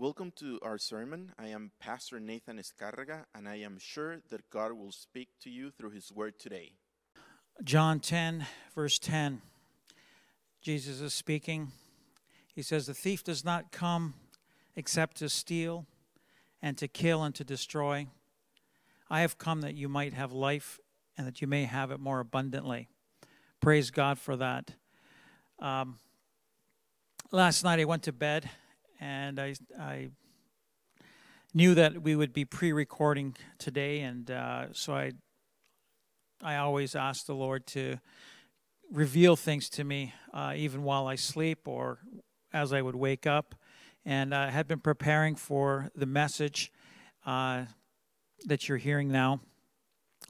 Welcome to our sermon. I am Pastor Nathan Escarraga, and I am sure that God will speak to you through His Word today. John 10, verse 10. Jesus is speaking. He says, The thief does not come except to steal and to kill and to destroy. I have come that you might have life and that you may have it more abundantly. Praise God for that. Um, last night I went to bed and I, I knew that we would be pre-recording today, and uh, so I I always ask the Lord to reveal things to me, uh, even while I sleep or as I would wake up. And I had been preparing for the message uh, that you're hearing now,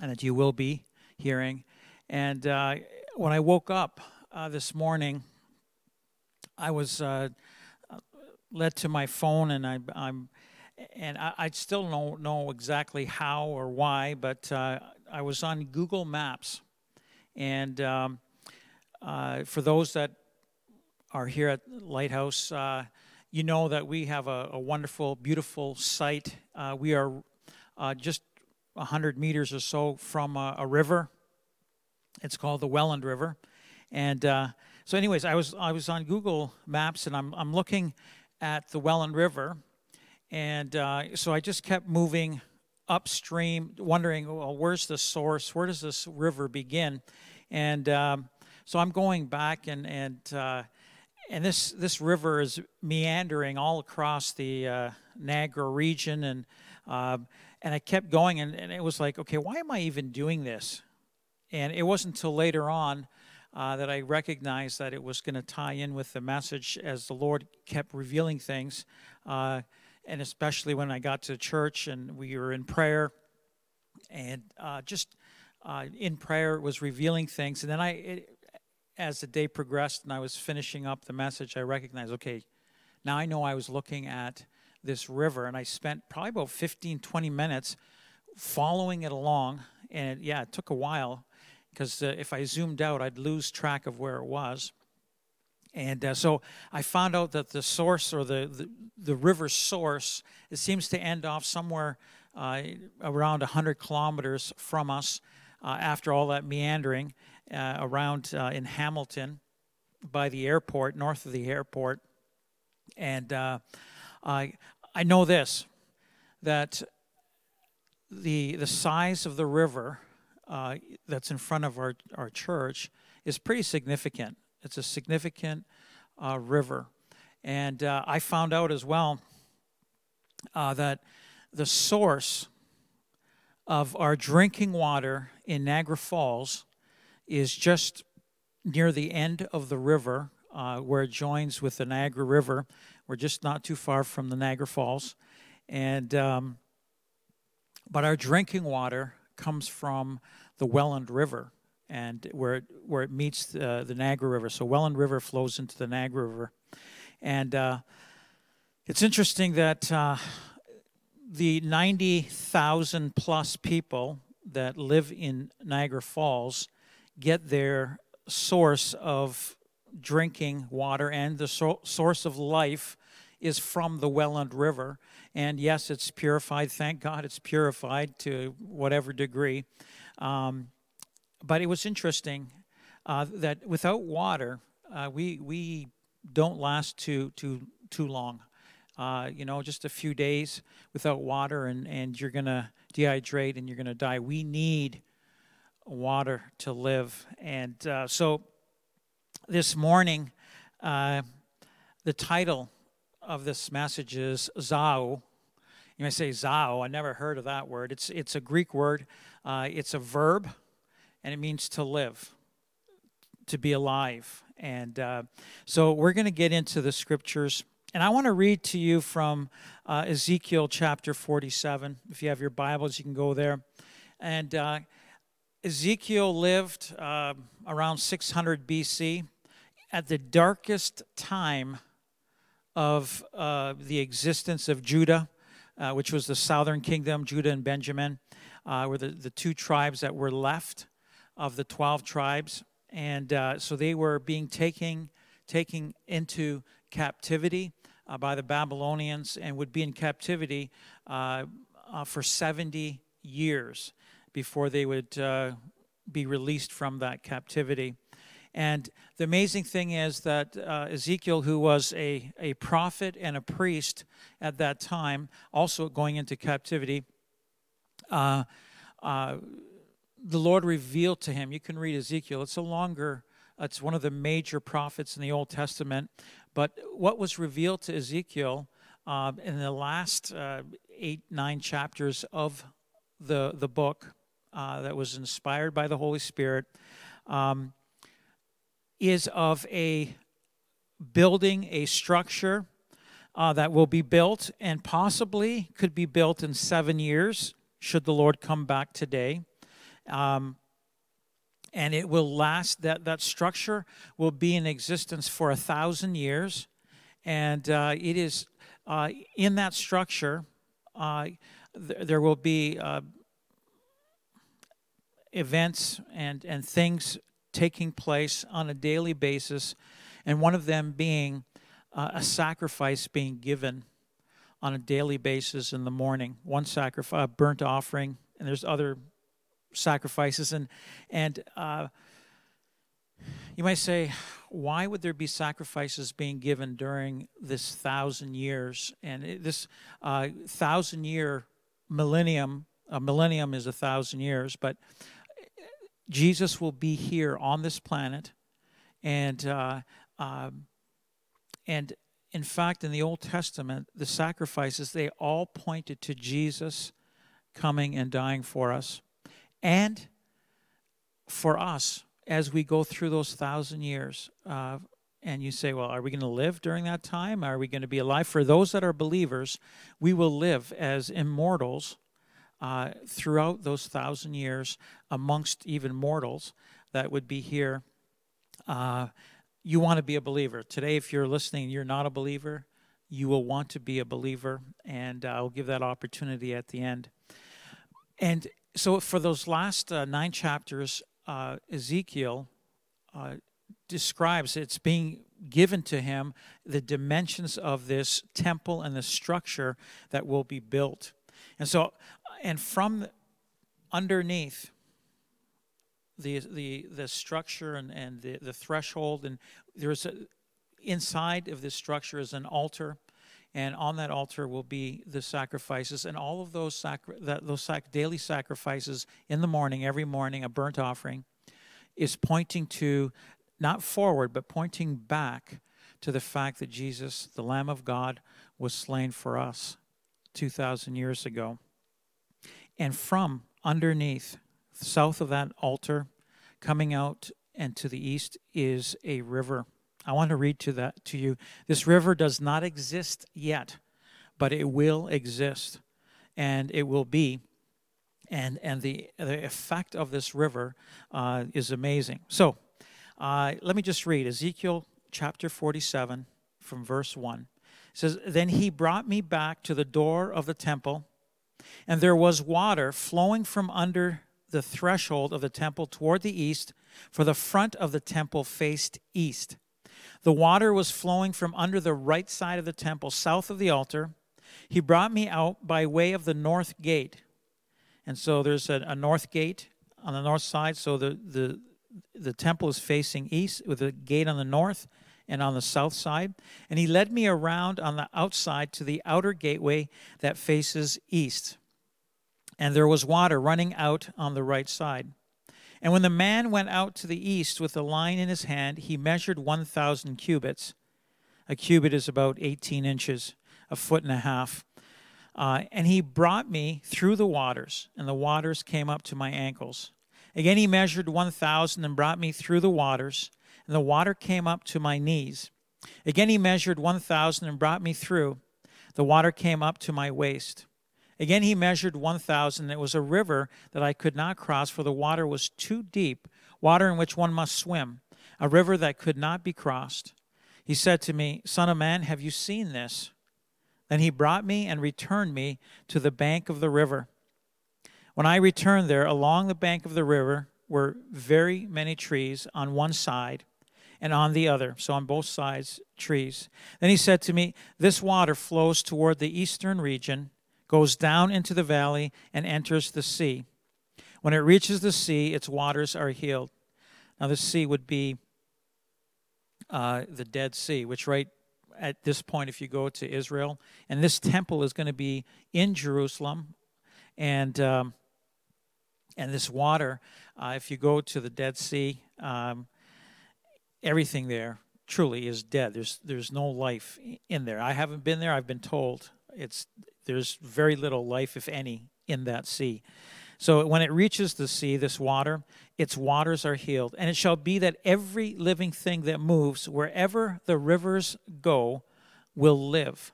and that you will be hearing. And uh, when I woke up uh, this morning, I was uh, led to my phone, and I, I'm and I, I still don't know exactly how or why, but uh, I was on Google Maps, and um, uh, for those that are here at Lighthouse, uh, you know that we have a, a wonderful, beautiful site. Uh, we are uh, just 100 meters or so from a, a, river. It's called the Welland River, and uh, so, anyways, I was I was on Google Maps, and I'm I'm looking at the Welland River. And uh, so I just kept moving upstream, wondering, well, where's the source? Where does this river begin? And um, so I'm going back, and and uh, and this this river is meandering all across the uh, Niagara region, and uh, and I kept going, and, and it was like, okay, why am I even doing this? And it wasn't until later on uh, that I recognized that it was going to tie in with the message as the Lord kept revealing things. Uh, and especially when I got to church and we were in prayer, and uh, just uh, in prayer was revealing things. And then I, it, as the day progressed and I was finishing up the message, I recognized, okay, now I know I was looking at this river, and I spent probably about 15, 20 minutes following it along. And yeah, it took a while because uh, if I zoomed out, I'd lose track of where it was. And uh, so I found out that the source or the, the, the river source, it seems to end off somewhere uh, around 100 kilometers from us uh, after all that meandering uh, around uh, in Hamilton by the airport, north of the airport. And I, I know this that the, the size of the river uh, that's in front of our, our church is pretty significant. It's a significant uh, river. And uh, I found out as well uh, that the source of our drinking water in Niagara Falls is just near the end of the river uh, where it joins with the Niagara River. We're just not too far from the Niagara Falls. And um, but our drinking water comes from the Welland River and where it, where it meets the, the Niagara River. So Welland River flows into the Niagara River, and uh, it's interesting that uh, the ninety thousand plus people that live in Niagara Falls get their source of drinking water and the so- source of life is from the Welland River. And yes, it's purified. Thank God it's purified to whatever degree. Um, but it was interesting uh, that without water, uh, we, we don't last too, too, too long. Uh, you know, just a few days without water, and, and you're going to dehydrate and you're going to die. We need water to live. And uh, so this morning, uh, the title of this message is Zao. You may say Zao. I never heard of that word. It's, it's a Greek word, uh, it's a verb, and it means to live, to be alive. And uh, so we're going to get into the scriptures. And I want to read to you from uh, Ezekiel chapter 47. If you have your Bibles, you can go there. And uh, Ezekiel lived uh, around 600 BC at the darkest time of uh, the existence of Judah, uh, which was the southern kingdom, Judah and Benjamin, uh, were the, the two tribes that were left of the 12 tribes. And uh, so they were being taken, taken into captivity uh, by the Babylonians and would be in captivity uh, for 70 years before they would be released from that captivity. And the amazing thing is that uh, Ezekiel, who was a, a prophet and a priest at that time, also going into captivity, uh, uh, the Lord revealed to him. You can read Ezekiel, it's a longer, it's one of the major prophets in the Old Testament. But what was revealed to Ezekiel uh, in the last uh, eight, nine chapters of the, the book uh, that was inspired by the Holy Spirit. Um, is of a building, a structure uh, that will be built and possibly could be built in seven years, should the Lord come back today. Um, and it will last, that, that structure will be in existence for a thousand years. And uh, it is uh, in that structure, uh, th- there will be uh, events and, and things taking place on a daily basis, and one of them being uh, a sacrifice being given on a daily basis in the morning. One sacrifice, burnt offering, and there's other sacrifices, and and uh, you might say, why would there be sacrifices being given during this thousand years and this uh, thousand year millennium? A millennium is a thousand years, but Jesus will be here on this planet, and uh, uh, and in fact, in the Old Testament, the sacrifices they all pointed to Jesus coming and dying for us, and for us as we go through those thousand years. Uh, and you say, well, are we going to live during that time? Are we going to be alive? For those that are believers, we will live as immortals uh, throughout those thousand years amongst even mortals that would be here. Uh, you want to be a believer. Today, if you're listening and you're not a believer, you will want to be a believer, and I'll give that opportunity at the end. And so, for those last uh, nine chapters, uh, Ezekiel uh, describes it's being given to him the dimensions of this temple and the structure that will be built. And so, and from underneath the the the structure and and the, the threshold and there's a inside of this structure is an altar and on that altar will be the sacrifices and all of those sacri- that, those sac- daily sacrifices in the morning every morning a burnt offering is pointing to not forward but pointing back to the fact that Jesus the lamb of God was slain for us 2000 years ago and from underneath, south of that altar, coming out and to the east is a river. I want to read to that to you. This river does not exist yet, but it will exist, and it will be. And and the the effect of this river uh, is amazing. So, uh, let me just read Ezekiel chapter forty-seven from verse one. It says, "Then he brought me back to the door of the temple." And there was water flowing from under the threshold of the temple toward the east, for the front of the temple faced east. The water was flowing from under the right side of the temple, south of the altar. He brought me out by way of the north gate. And so there's a, a north gate on the north side. So the, the, the temple is facing east with a gate on the north and on the south side. And he led me around on the outside to the outer gateway that faces east. And there was water running out on the right side. And when the man went out to the east with the line in his hand, he measured 1,000 cubits. A cubit is about 18 inches, a foot and a half. Uh, and he brought me through the waters, and the waters came up to my ankles. Again, he measured 1,000 and brought me through the waters, and the water came up to my knees. Again, he measured 1,000 and brought me through. The water came up to my waist. Again, he measured 1,000. It was a river that I could not cross, for the water was too deep, water in which one must swim, a river that could not be crossed. He said to me, Son of man, have you seen this? Then he brought me and returned me to the bank of the river. When I returned there, along the bank of the river were very many trees on one side and on the other, so on both sides, trees. Then he said to me, This water flows toward the eastern region, goes down into the valley, and enters the sea. When it reaches the sea, its waters are healed. Now, the sea would be uh, the Dead Sea, which right at this point, if you go to Israel, and this temple is going to be in Jerusalem, and um, and this water, uh, if you go to the Dead Sea, um, everything there truly is dead. There's there's no life in there. I haven't been there. I've been told it's there's very little life, if any, in that sea. So when it reaches the sea, this water, its waters are healed. And it shall be that every living thing that moves, wherever the rivers go, will live.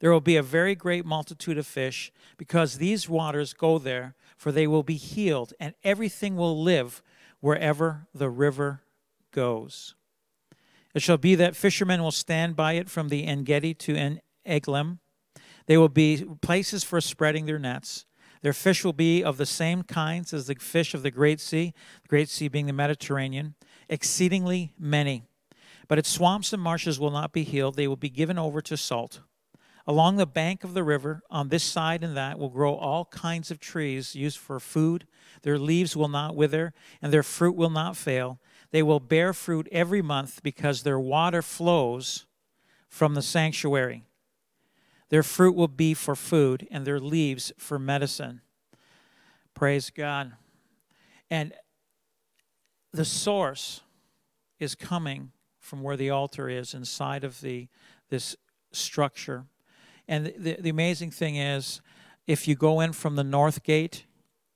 There will be a very great multitude of fish, because these waters go there, for they will be healed, and everything will live wherever the river goes. It shall be that fishermen will stand by it from the Engedi to En Eglaim. They will be places for spreading their nets. Their fish will be of the same kinds as the fish of the Great Sea, the Great Sea being the Mediterranean, exceedingly many. But its swamps and marshes will not be healed, they will be given over to salt. Along the bank of the river, on this side and that, will grow all kinds of trees used for food. Their leaves will not wither, and their fruit will not fail. They will bear fruit every month because their water flows from the sanctuary. Their fruit will be for food, and their leaves for medicine. Praise God. And the source is coming from where the altar is inside of the this structure. And the, the amazing thing is, if you go in from the north gate,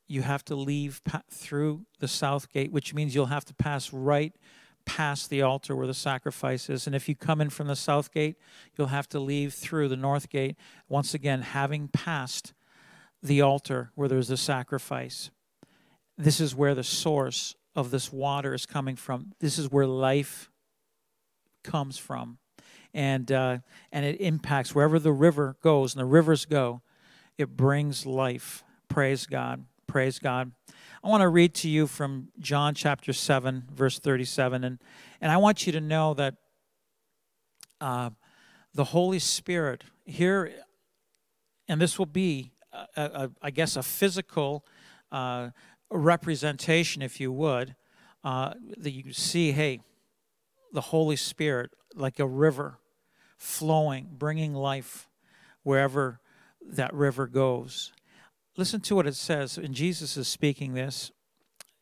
you have to leave through the south gate, which means you'll have to pass right past the altar where the sacrifice is. And if you come in from the south gate, you'll have to leave through the north gate, once again, having passed the altar where there's the sacrifice. This is where the source of this water is coming from. This is where life comes from. And, uh, and it impacts wherever the river goes, and the rivers go, it brings life. Praise God. Praise God. I want to read to you from John chapter 7, verse 37. And, and I want you to know that uh, the Holy Spirit here, and this will be, a, I guess, a physical uh, representation, if you would, uh, that you see, hey, the Holy Spirit like a river flowing, bringing life wherever that river goes. Listen to what it says, and Jesus is speaking this.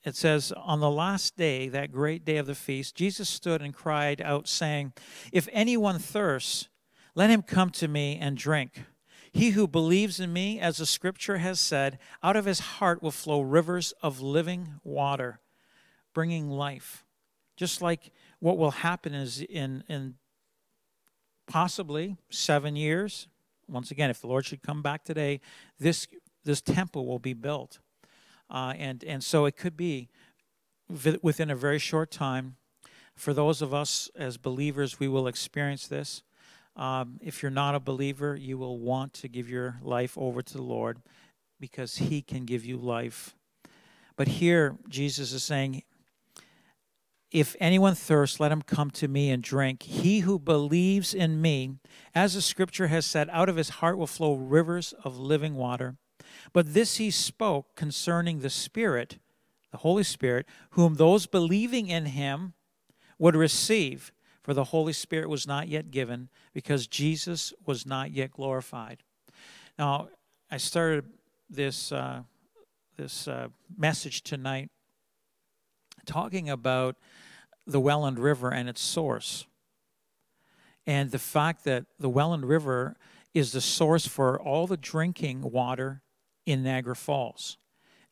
It says, On the last day, that great day of the feast, Jesus stood and cried out, saying, If anyone thirsts, let him come to me and drink. He who believes in me, as the scripture has said, out of his heart will flow rivers of living water, bringing life. Just like what will happen is in, in possibly seven years, once again, if the Lord should come back today, this this temple will be built. Uh, and, and so it could be within a very short time. For those of us as believers, we will experience this. Um, if you're not a believer, you will want to give your life over to the Lord because He can give you life. But here, Jesus is saying, if anyone thirsts, let him come to me and drink. He who believes in me, as the scripture has said, out of his heart will flow rivers of living water. But this he spoke concerning the Spirit, the Holy Spirit, whom those believing in him would receive, for the Holy Spirit was not yet given, because Jesus was not yet glorified. Now, I started this, uh, this uh, message tonight talking about the Welland River and its source. And the fact that the Welland River is the source for all the drinking water in Niagara Falls.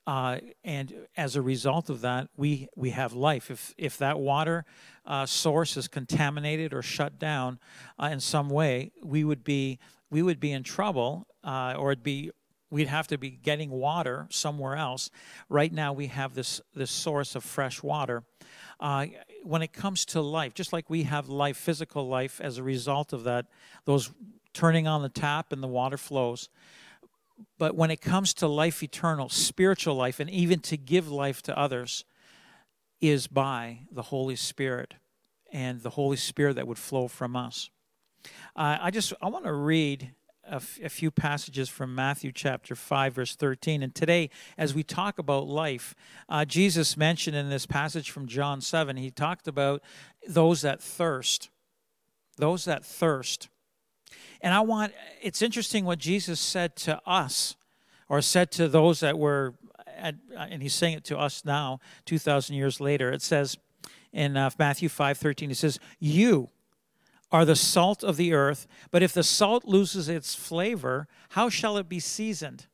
Uh, and as a result of that, we, we have life. If, if that water uh, source is contaminated or shut down uh, in some way, we would be, we would be in trouble, uh, or it'd be, we'd have to be getting water somewhere else. Right now, we have this, this source of fresh water. Uh, when it comes to life, just like we have life, physical life, as a result of that, those turning on the tap and the water flows but when it comes to life eternal, spiritual life, and even to give life to others, is by the Holy Spirit. and the Holy Spirit that would flow from us. Uh, I just I want to read a, f- a few passages from Matthew chapter 5, verse 13. And today, as we talk about life, uh, Jesus mentioned in this passage from John 7, he talked about those that thirst. Those that thirst. And I want, it's interesting what Jesus said to us, or said to those that were, at, and he's saying it to us now, 2,000 years later. It says in uh, Matthew 5 13, he says, You, are the salt of the earth, but if the salt loses its flavor, how shall it be seasoned?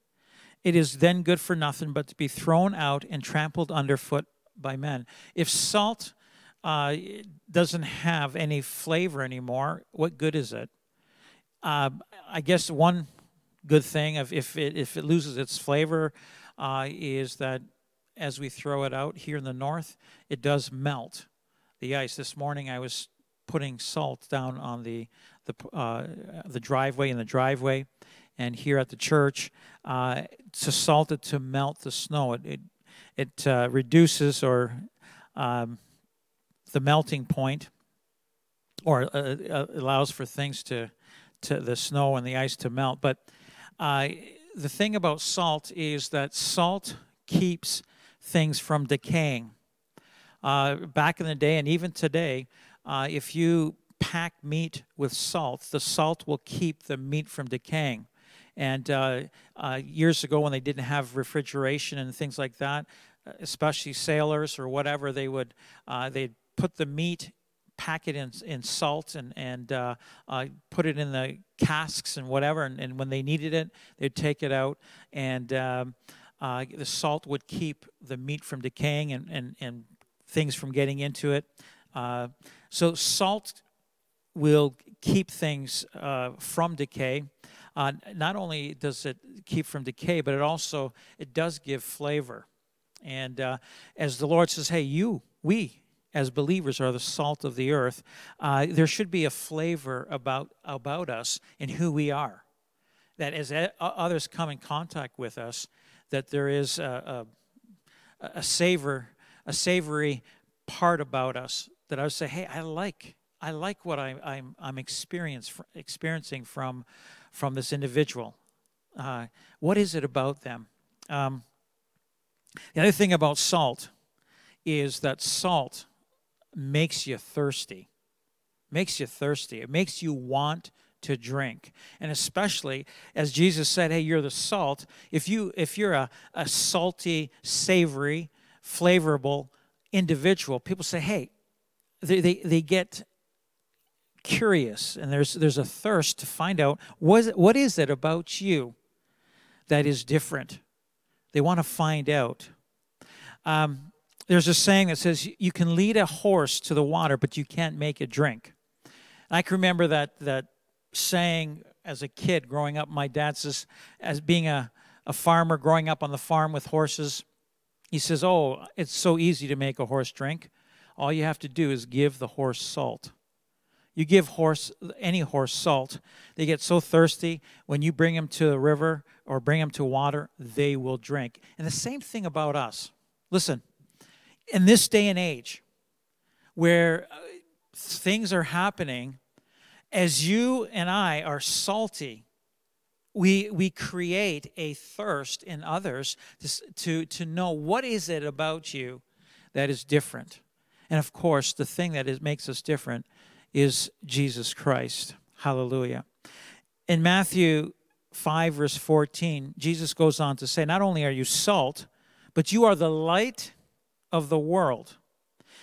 It is then good for nothing but to be thrown out and trampled underfoot by men. If salt uh, doesn't have any flavor anymore, what good is it? Uh, I guess one good thing if, if, it, if it loses its flavor uh, is that as we throw it out here in the north, it does melt the ice. This morning I was putting salt down on the the uh, the driveway in the driveway, and here at the church uh, to salt it to melt the snow. It it, it uh, reduces or um, the melting point, or uh, uh, allows for things to to the snow and the ice to melt. But uh, the thing about salt is that salt keeps things from decaying. back in the day, and even today, uh, if you pack meat with salt, the salt will keep the meat from decaying. And uh, uh, years ago, when they didn't have refrigeration and things like that, uh, especially sailors or whatever, they would uh, they'd put the meat, pack it in in salt, and and uh, put it in the casks and whatever. And, and, when they needed it, they'd take it out, and um, the salt would keep the meat from decaying and and, and things from getting into it. So salt will keep things uh, from decay. Uh, not only does it keep from decay, but it also it does give flavor. And uh, as the Lord says, "Hey, you, we, as believers, are the salt of the earth," uh, there should be a flavor about about us and who we are. That as others come in contact with us, that there is a, a, a savor, a savory part about us that I would say, hey, I like I like what I, I'm I'm experiencing from from this individual. Uh, what is it about them? Um, the other thing about salt is that salt makes you thirsty. Makes you thirsty. It makes you want to drink. And especially as Jesus said, hey, you're the salt. If you if you're a, a salty, savory, flavorable individual, people say, hey, they, they, they get curious and there's there's a thirst to find out what, what is it about you that is different they want to find out um, there's a saying that says you can lead a horse to the water but you can't make it drink i can remember that that saying as a kid growing up my dad says as being a, a farmer growing up on the farm with horses he says oh it's so easy to make a horse drink all you have to do is give the horse salt. You give horse any horse salt, they get so thirsty. When you bring them to a river or bring them to water, they will drink. And the same thing about us. Listen, in this day and age, where uh, things are happening, as you and I are salty, we we create a thirst in others to, to, to know what is it about you that is different and of course, the thing that is, makes us different is Jesus Christ. Hallelujah. In Matthew 5, verse 14, Jesus goes on to say, Not only are you salt, but you are the light of the world.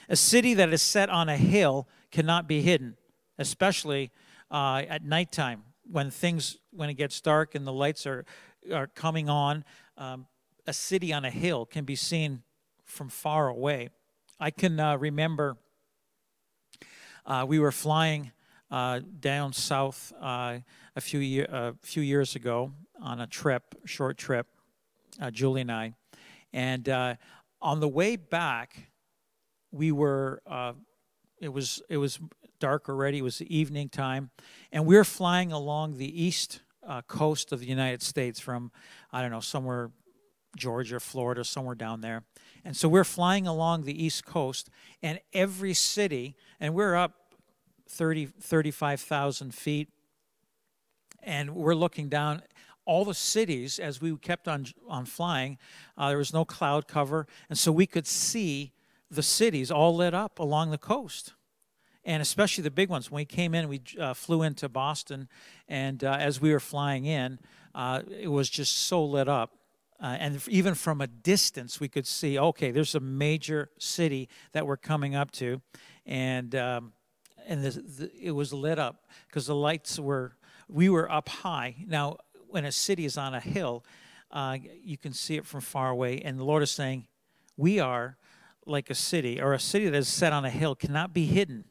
A city that is set on a hill cannot be hidden, especially uh, at nighttime when things when it gets dark and the lights are are coming on. Um, a city on a hill can be seen from far away. I can uh, remember uh, we were flying uh, down south uh, a few year, a few years ago on a trip, short trip, uh, Julie and I, and uh, on the way back, we were. Uh, it was it was dark already. It was the evening time, and we were flying along the east uh, coast of the United States from I don't know somewhere Georgia, Florida, somewhere down there. And so we're flying along the East Coast, and every city, and we're up 30, 35,000 feet, and we're looking down all the cities as we kept on on flying. Uh, there was no cloud cover, and so we could see the cities all lit up along the coast, and especially the big ones. When we came in, we uh, flew into Boston, and uh, as we were flying in, uh, it was just so lit up. Uh, and even from a distance, we could see, okay, there's a major city that we're coming up to, and um, and the, the, it was lit up because the lights were. We were up high. Now, when a city is on a hill, uh, you can see it from far away, and the Lord is saying, "We are like a city, or a city that is set on a hill cannot be hidden,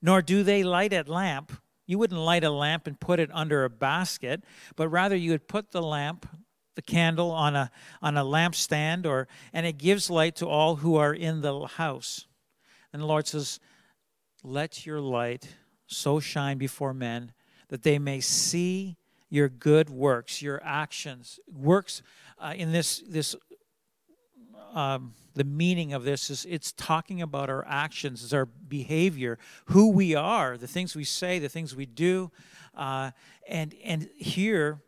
nor do they light a lamp." You wouldn't light a lamp and put it under a basket, but rather you would put the lamp the candle on a on a lampstand or and it gives light to all who are in the house and the lord says let your light so shine before men that they may see your good works your actions works uh, in this this um, the meaning of this is it's talking about our actions is our behavior who we are the things we say the things we do uh, and and here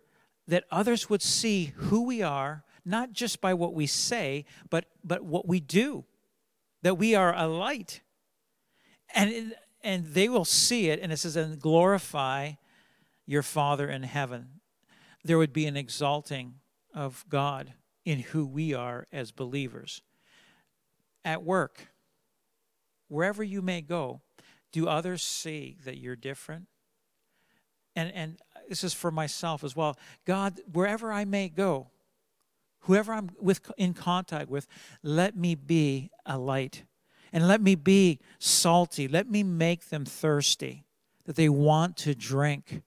that others would see who we are, not just by what we say, but, but what we do, that we are a light. And, and they will see it, and it says, and glorify your Father in heaven. There would be an exalting of God in who we are as believers. At work, wherever you may go, do others see that you're different? And, and this is for myself as well. God, wherever I may go, whoever I'm with in contact with, let me be a light. And let me be salty. Let me make them thirsty, that they want to drink.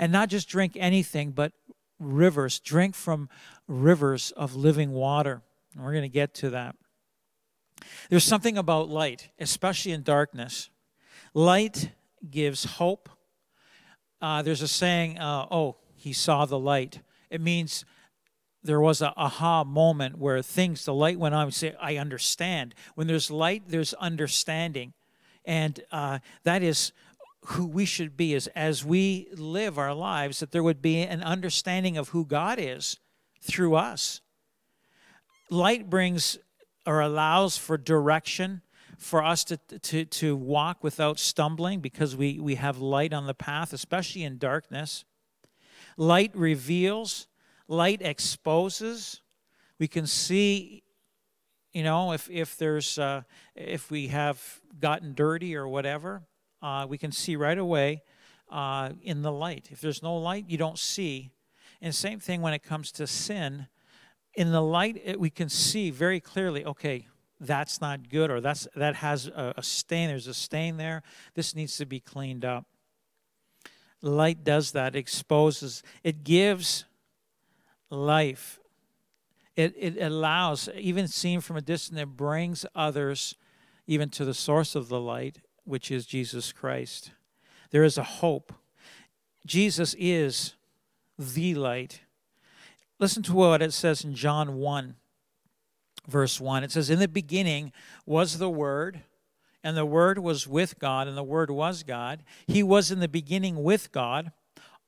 And not just drink anything, but rivers. Drink from rivers of living water. And we're going to get to that. There's something about light, especially in darkness. Light gives hope uh, there's a saying, uh, oh, he saw the light. It means there was a aha moment where things, the light went on. We say, I understand. When there's light, there's understanding. And uh, that is who we should be as, as we live our lives, that there would be an understanding of who God is through us. Light brings or allows for direction for us to, to, to walk without stumbling because we, we have light on the path, especially in darkness. Light reveals, light exposes. We can see, you know, if, if there's, uh, if we have gotten dirty or whatever, uh, we can see right away uh, in the light. If there's no light, you don't see. And same thing when it comes to sin. In the light, it, we can see very clearly, okay, that's not good or that's that has a, a stain there's a stain there this needs to be cleaned up light does that exposes it gives life it, it allows even seen from a distance it brings others even to the source of the light which is jesus christ there is a hope jesus is the light listen to what it says in john 1 verse 1. It says, In the beginning was the Word, and the Word was with God, and the Word was God. He was in the beginning with God.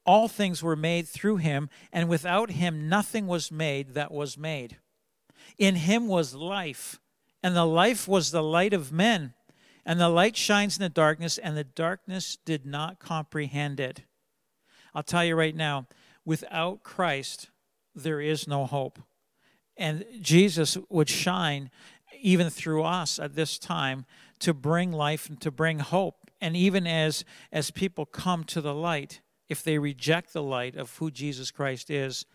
All things were made through him, and without him nothing was made that was made. In him was life, and the life was the light of men. And the light shines in the darkness, and the darkness did not comprehend it. I'll tell you right now, without Christ, there is no hope. And Jesus would shine even through us at this time to bring life and to bring hope. And even as, as people come to the light, if they reject the light of who Jesus Christ is,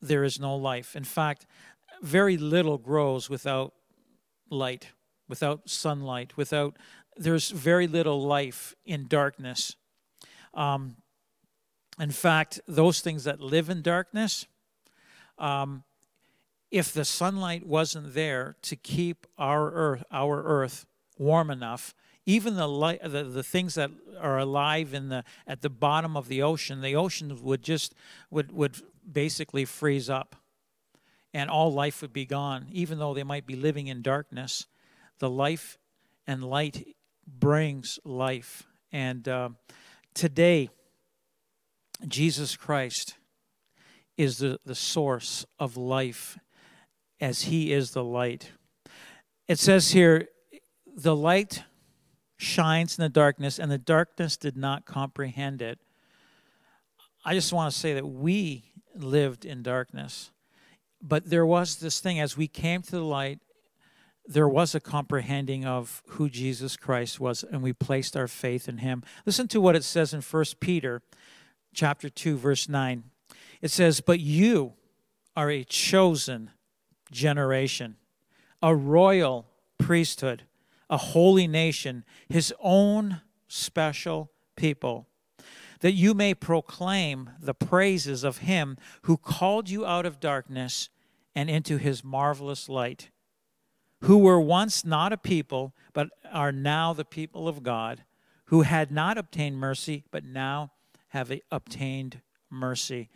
there is no life. In fact, very little grows without light, without sunlight, without, there's very little life in darkness. Um, in fact, those things that live in darkness, um, if the sunlight wasn't there to keep our earth, our earth warm enough, even the, light, the, the things that are alive in the at the bottom of the ocean, the ocean would just would would basically freeze up. and all life would be gone. Even though they might be living in darkness, the life and light brings life. And uh, today, Jesus Christ is the, the source of life as he is the light. It says here, the light shines in the darkness, and the darkness did not comprehend it. I just want to say that we lived in darkness, but there was this thing as we came to the light, there was a comprehending of who Jesus Christ was, and we placed our faith in him. Listen to what it says in 1 Peter chapter 2, verse 9. It says, But you are a chosen generation, a royal priesthood, a holy nation, his own special people, that you may proclaim the praises of him who called you out of darkness and into his marvelous light, who were once not a people, but are now the people of God, who had not obtained mercy, but now have obtained mercy.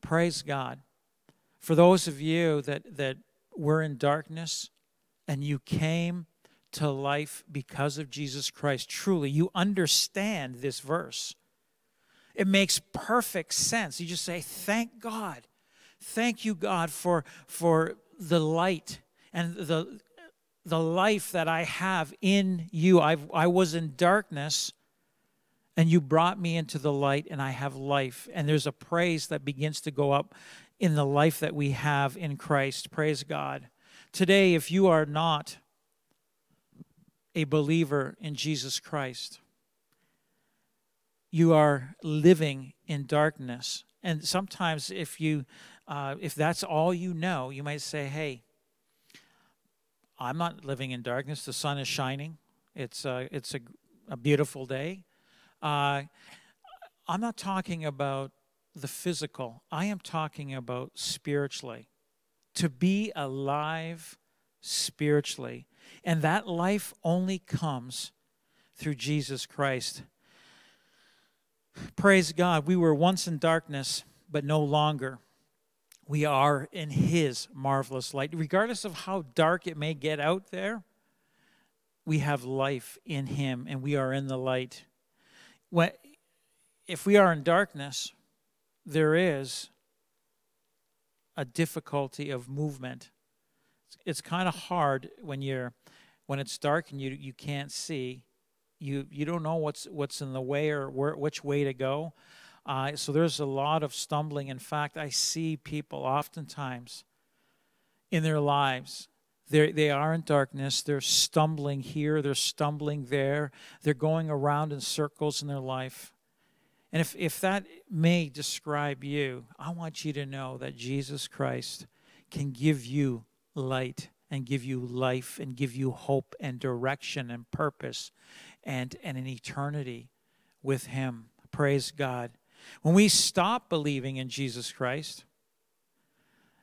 Praise God. For those of you that, that were in darkness and you came to life because of Jesus Christ, truly, you understand this verse. It makes perfect sense. You just say, Thank God. Thank you, God, for, for the light and the, the life that I have in you. i I was in darkness, and you brought me into the light, and I have life. And there's a praise that begins to go up in the life that we have in Christ. Praise God. Today, if you are not a believer in Jesus Christ, you are living in darkness. And sometimes, if you uh, if that's all you know, you might say, "Hey, I'm not living in darkness. The sun is shining. It's uh, it's a, a beautiful day." Uh, I'm not talking about the physical. I am talking about spiritually. To be alive spiritually. And that life only comes through Jesus Christ. Praise God. We were once in darkness, but no longer. We are in His marvelous light. Regardless of how dark it may get out there, we have life in Him and we are in the light. When, if we are in darkness, there is a difficulty of movement. It's, it's kind of hard when you're when it's dark and you you can't see. You you don't know what's what's in the way or where, which way to go. Uh, so there's a lot of stumbling. In fact, I see people oftentimes in their lives. They they are in darkness. They're stumbling here. They're stumbling there. They're going around in circles in their life. And if, if that may describe you, I want you to know that Jesus Christ can give you light and give you life and give you hope and direction and purpose and, and an eternity with Him. Praise God. When we stop believing in Jesus Christ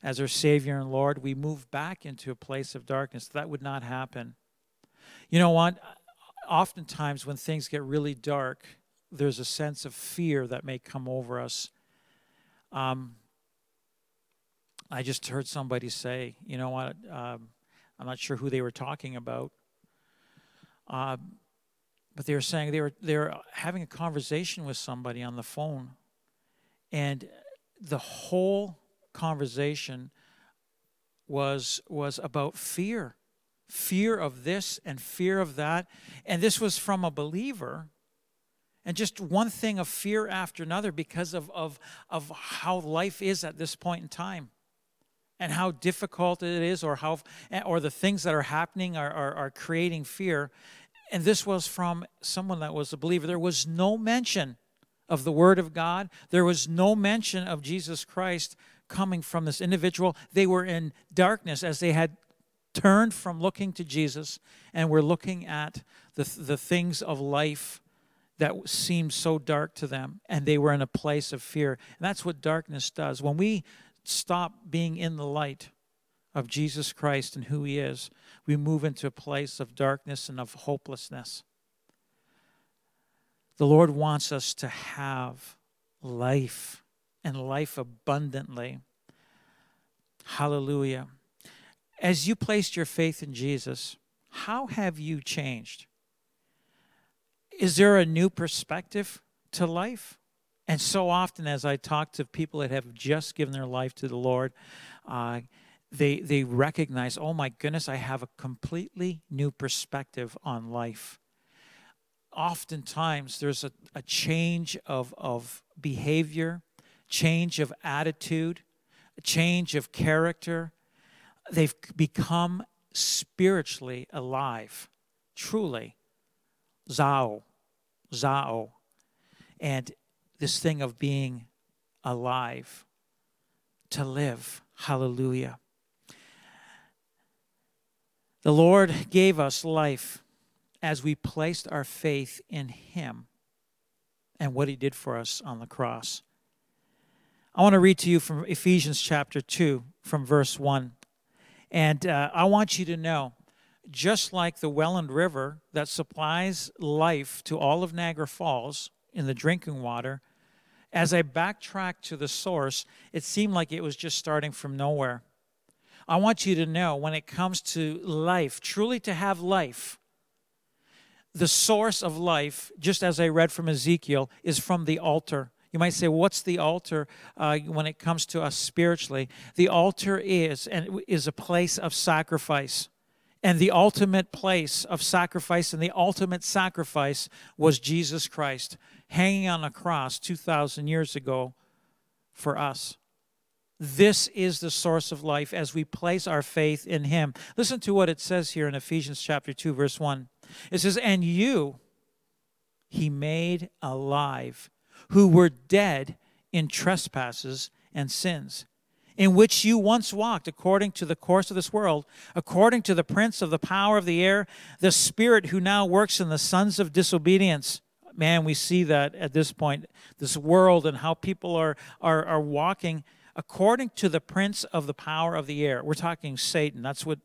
as our Savior and Lord, we move back into a place of darkness. That would not happen. You know what? Oftentimes, when things get really dark, there's a sense of fear that may come over us. Um, I just heard somebody say, you know what, um, I'm not sure who they were talking about, uh, but they were saying they were they were having a conversation with somebody on the phone, and the whole conversation was was about fear, fear of this and fear of that, and this was from a believer. And just one thing of fear after another because of, of, of how life is at this point in time and how difficult it is or how or the things that are happening are, are, are creating fear and this was from someone that was a believer there was no mention of the word of god there was no mention of jesus christ coming from this individual they were in darkness as they had turned from looking to jesus and were looking at the, the things of life that seemed so dark to them, and they were in a place of fear. And that's what darkness does. When we stop being in the light of Jesus Christ and who He is, we move into a place of darkness and of hopelessness. The Lord wants us to have life and life abundantly. Hallelujah. As you placed your faith in Jesus, how have you changed? Is there a new perspective to life? And so often, as I talk to people that have just given their life to the Lord, uh, they they recognize, oh my goodness, I have a completely new perspective on life. Oftentimes, there's a, a change of, of behavior, change of attitude, a change of character. They've become spiritually alive, truly. Zao, Zao. And this thing of being alive, to live. Hallelujah. The Lord gave us life as we placed our faith in Him and what He did for us on the cross. I want to read to you from Ephesians chapter 2, from verse 1. And uh, I want you to know just like the Welland River that supplies life to all of Niagara Falls in the drinking water, as I backtracked to the source, it seemed like it was just starting from nowhere. I want you to know when it comes to life, truly to have life, the source of life, just as I read from Ezekiel, is from the altar. You might say, what's the altar uh, when it comes to us spiritually? The altar is and is a place of sacrifice. And the ultimate place of sacrifice and the ultimate sacrifice was Jesus Christ hanging on a cross 2,000 years ago for us. This is the source of life as we place our faith in Him. Listen to what it says here in Ephesians chapter 2, verse 1. It says, And you He made alive, who were dead in trespasses and sins in which you once walked according to the course of this world, according to the prince of the power of the air, the spirit who now works in the sons of disobedience. Man, we see that at this point, this world and how people are, are, are walking according to the prince of the power of the air. We're talking Satan. That's what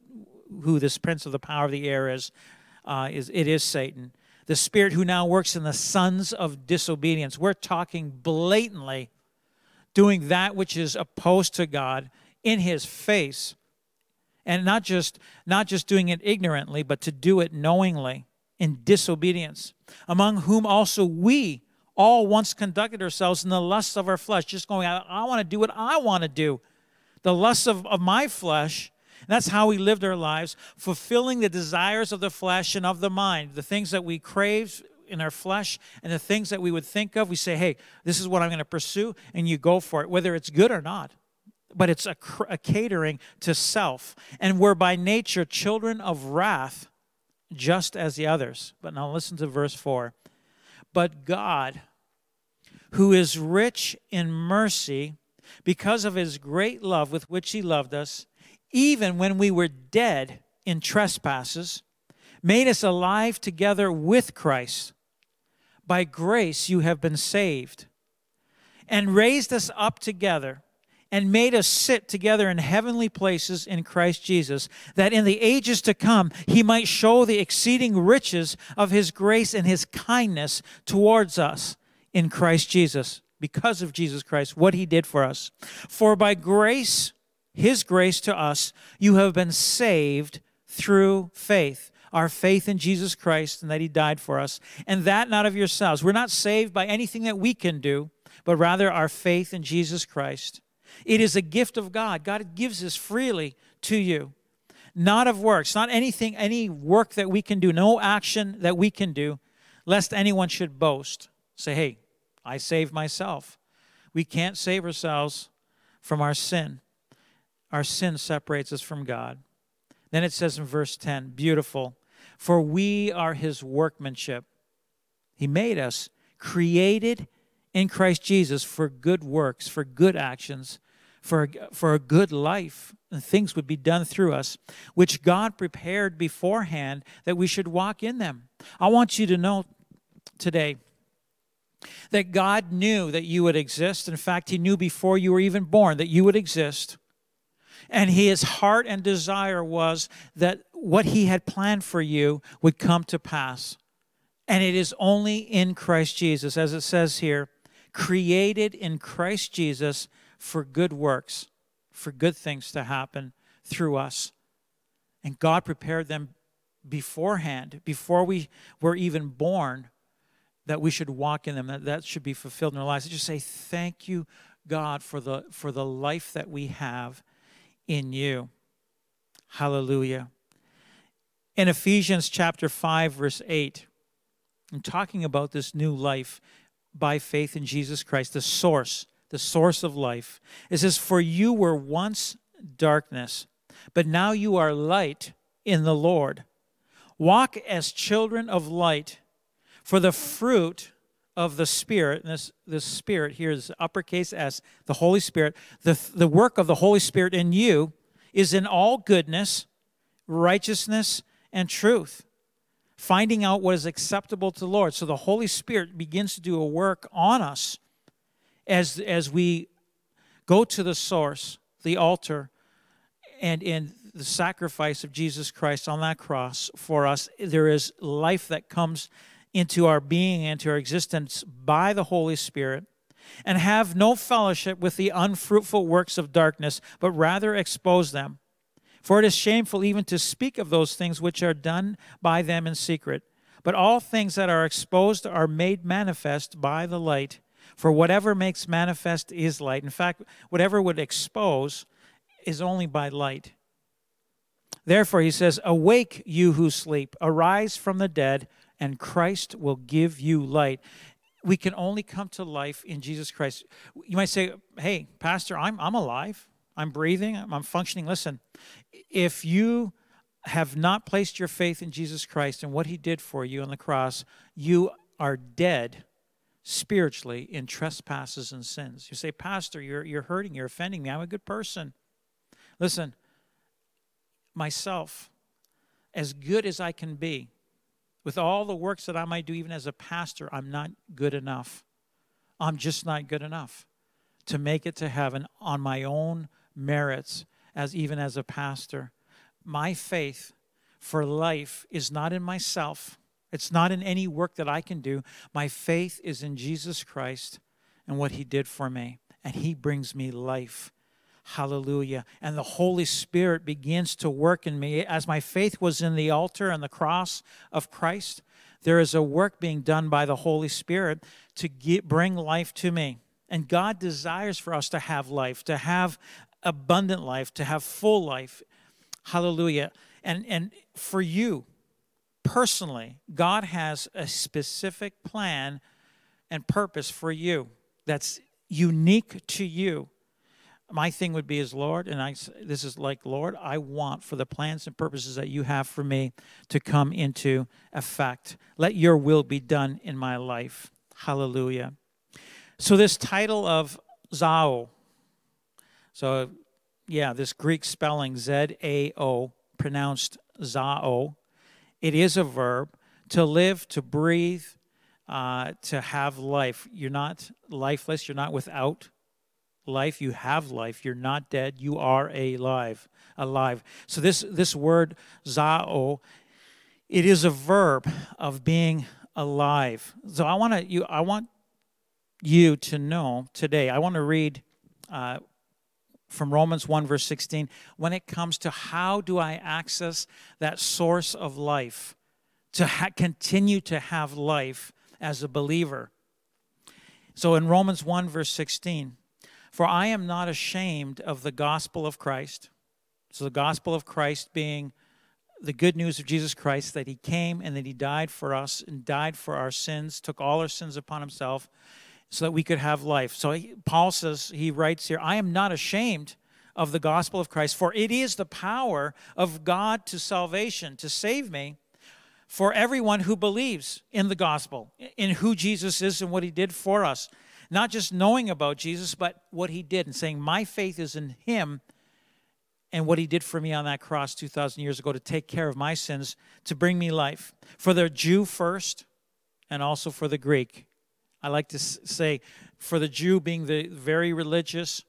who this prince of the power of the air is. Uh, is it is Satan, the spirit who now works in the sons of disobedience. We're talking blatantly doing that which is opposed to God in his face and not just not just doing it ignorantly but to do it knowingly in disobedience among whom also we all once conducted ourselves in the lusts of our flesh just going i, want to do what i want to do the lusts of, of my flesh that's how we lived our lives fulfilling the desires of the flesh and of the mind the things that we crave in our flesh and the things that we would think of, we say, hey, this is what I'm going to pursue, and you go for it, whether it's good or not. But it's a, a catering to self. And we're by nature children of wrath, just as the others. But now listen to verse 4. But God, who is rich in mercy, because of his great love with which he loved us, even when we were dead in trespasses, made us alive together with Christ. By grace you have been saved, and raised us up together, and made us sit together in heavenly places in Christ Jesus, that in the ages to come he might show the exceeding riches of his grace and his kindness towards us in Christ Jesus, because of Jesus Christ, what he did for us. For by grace, his grace to us, you have been saved through faith our faith in Jesus Christ and that He died for us, and that not of yourselves. We're not saved by anything that we can do, but rather our faith in Jesus Christ. It is a gift of God. God gives this freely to you, not of works, not anything, any work that we can do, no action that we can do, lest anyone should boast. Say, hey, I saved myself. We can't save ourselves from our sin. Our sin separates us from God. Then it says in verse 10, beautiful. For we are his workmanship. He made us, created in Christ Jesus for good works, for good actions, for, for a good life, and things would be done through us, which God prepared beforehand that we should walk in them. I want you to know today that God knew that you would exist. In fact, He knew before you were even born that you would exist. And his heart and desire was that what he had planned for you would come to pass. And it is only in Christ Jesus, as it says here, created in Christ Jesus for good works, for good things to happen through us. And God prepared them beforehand, before we were even born, that we should walk in them, that that should be fulfilled in our lives. I just say, thank you, God, for the, for the life that we have in you. Hallelujah. In Ephesians chapter 5, verse 8, I'm talking about this new life by faith in Jesus Christ, the source, the source of life. It says, For you were once darkness, but now you are light in the Lord. Walk as children of light, for the fruit of the Spirit, and this, this Spirit here is uppercase S, the Holy Spirit, the, the work of the Holy Spirit in you is in all goodness, righteousness, and truth. Finding out what is acceptable to the Lord. So the Holy Spirit begins to do a work on us as, as we go to the source, the altar, and in the sacrifice of Jesus Christ on that cross for us, there is life that comes into our being, into our existence by the Holy Spirit, and have no fellowship with the unfruitful works of darkness, but rather expose them. For it is shameful even to speak of those things which are done by them in secret. But all things that are exposed are made manifest by the light. For whatever makes manifest is light. In fact, whatever would expose is only by light. Therefore, he says, Awake, you who sleep, arise from the dead, and Christ will give you light. We can only come to life in Jesus Christ. You might say, Hey, Pastor, I'm, I'm alive. I'm breathing. I'm, functioning. Listen, if you have not placed your faith in Jesus Christ and what he did for you on the cross, you are dead spiritually in trespasses and sins. You say, Pastor, you're, you're hurting, you're offending me. I'm a good person. Listen, myself, as good as I can be, with all the works that I might do, even as a pastor, I'm not good enough. I'm just not good enough to make it to heaven on my own merits, as even as a pastor. My faith for life is not in myself. It's not in any work that I can do. My faith is in Jesus Christ and what he did for me. And he brings me life. Hallelujah. And the Holy Spirit begins to work in me. As my faith was in the altar and the cross of Christ, there is a work being done by the Holy Spirit to get, bring life to me. And God desires for us to have life, to have abundant life, to have full life. Hallelujah. And, and for you personally, God has a specific plan and purpose for you that's unique to you. My thing would be is lord and i this is like lord i want for the plans and purposes that you have for me to come into effect. Let your will be done in my life. Hallelujah. So this title of zao so yeah this greek spelling z-a-o pronounced zao it is a verb. To live to breathe uh, to have life. You're not lifeless. You're not without life. You have life. You're not dead. You are alive alive. So this this word zao it is a verb of being alive. So i want to you i want you to know today i want to read uh, from romans 1 verse 16 when it comes to how do i access that source of life to ha- continue to have life as a believer so in romans 1 verse 16 for I am not ashamed of the gospel of Christ. So, the gospel of Christ being the good news of Jesus Christ that he came and that he died for us and died for our sins, took all our sins upon himself so that we could have life. So, he, Paul says, he writes here, I am not ashamed of the gospel of Christ, for it is the power of God to salvation, to save me for everyone who believes in the gospel, in who Jesus is and what he did for us not just knowing about Jesus, but what he did and saying, My faith is in him and what he did for me on that cross 2,000 years ago to take care of my sins, to bring me life. For the Jew first, and also for the Greek. I like to say, for the Jew being the very religious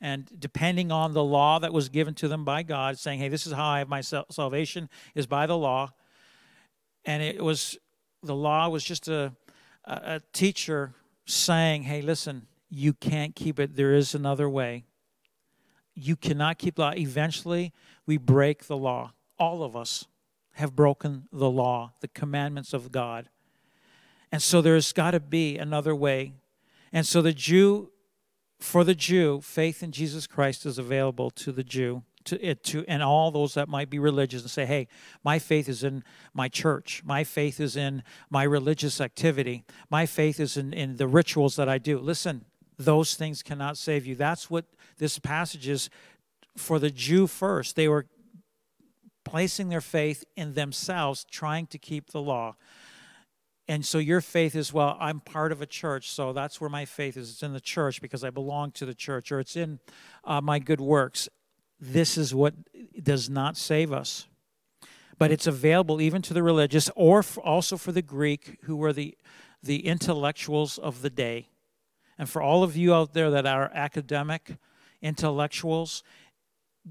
and depending on the law that was given to them by God, saying, Hey, this is how I have my salvation, is by the law. And it was, the law was just a, a teacher saying, hey, listen, you can't keep it. There is another way. you cannot keep law. Eventually, we break the law. All of us have broken the law, the commandments of God. And so there's got to be another way. And so the Jew, for the Jew, faith in Jesus Christ is available to the Jew, to it to and all those that might be religious and say, hey, my faith is in my church. My faith is in my religious activity. My faith is in, in the rituals that I do. Listen, those things cannot save you. That's what this passage is for the Jew first. They were placing their faith in themselves, trying to keep the law. And so your faith is, well, I'm part of a church, so that's where my faith is. It's in the church because I belong to the church, or it's in uh, my good works. This is what does not save us. But it's available even to the religious, or also for the Greek, who were the, the intellectuals of the day. And for all of you out there that are academic, intellectuals,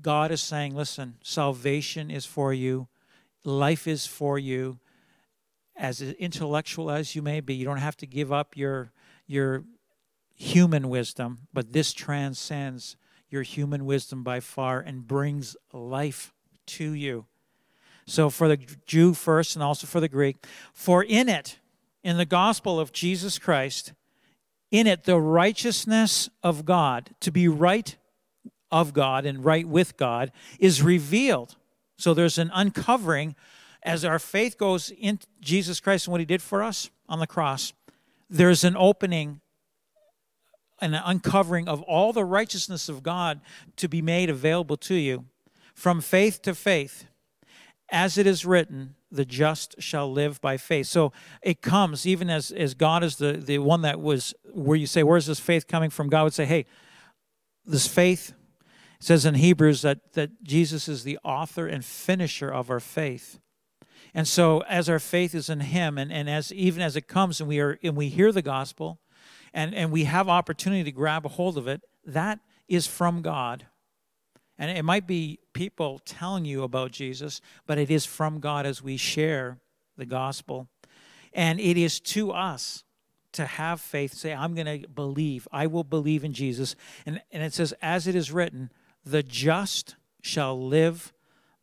God is saying, listen, salvation is for you, life is for you as intellectual as you may be, you don't have to give up your your human wisdom, but this transcends your human wisdom by far and brings life to you. So for the Jew first and also for the Greek, for in it, in the gospel of Jesus Christ, in it the righteousness of God, to be right of God and right with God, is revealed. So there's an uncovering as our faith goes in Jesus Christ and what he did for us on the cross, there's an opening an uncovering of all the righteousness of God to be made available to you from faith to faith. As it is written, the just shall live by faith. So it comes, even as, as God is the, the one that was, where you say, Where's this faith coming from? God would say, Hey, this faith says in Hebrews that, that Jesus is the author and finisher of our faith. And so as our faith is in him and, and as even as it comes and we are and we hear the gospel and, and we have opportunity to grab a hold of it, that is from God. And it might be people telling you about Jesus, but it is from God as we share the gospel. And it is to us to have faith, say, I'm going to believe. I will believe in Jesus. And, and it says, as it is written, the just shall live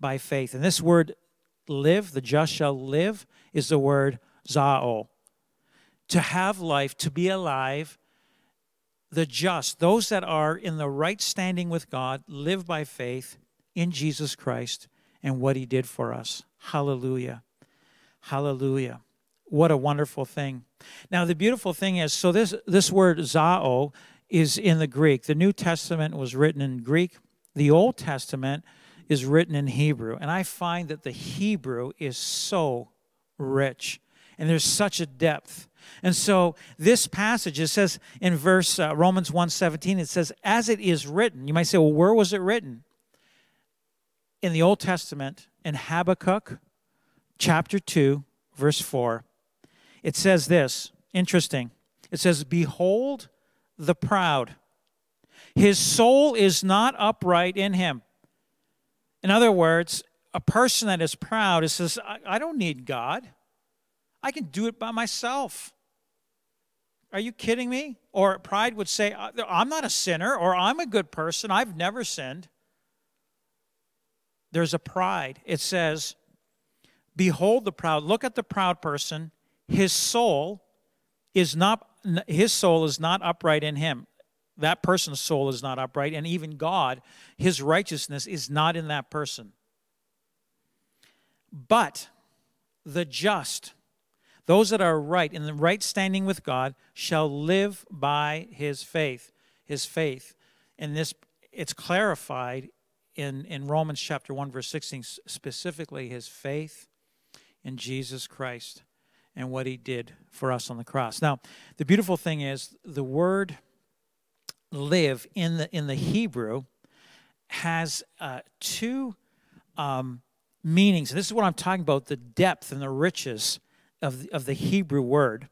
by faith. And this word live, the just shall live, is the word zao. To have life, to be alive, the just, those that are in the right standing with God, live by faith in Jesus Christ and what he did for us. Hallelujah. Hallelujah. What a wonderful thing. Now the beautiful thing is so this this word zao is in the Greek. The New Testament was written in Greek. The Old Testament is written in Hebrew. And I find that the Hebrew is so rich and there's such a depth. And so this passage, it says in verse uh, Romans 1:17, it says, as it is written. You might say, well, where was it written? In the Old Testament, in Habakkuk chapter 2, verse 4, it says this, interesting. It says, Behold the proud. His soul is not upright in him. In other words, a person that is proud is says, I, I don't need God. I can do it by myself. Are you kidding me? Or pride would say, I'm not a sinner, or I'm a good person. I've never sinned. There's a pride. It says, Behold the proud. Look at the proud person. His soul is not his soul is not upright in him that person's soul is not upright, and even God, his righteousness is not in that person. But the just, those that are right, in the right standing with God, shall live by his faith. His faith. And this, it's clarified in, in Romans chapter 1, verse 16, specifically his faith in Jesus Christ and what he did for us on the cross. Now, the beautiful thing is the word live in the in the Hebrew has uh, two um, meanings. And this is what I'm talking about: the depth and the riches of the, of the Hebrew word.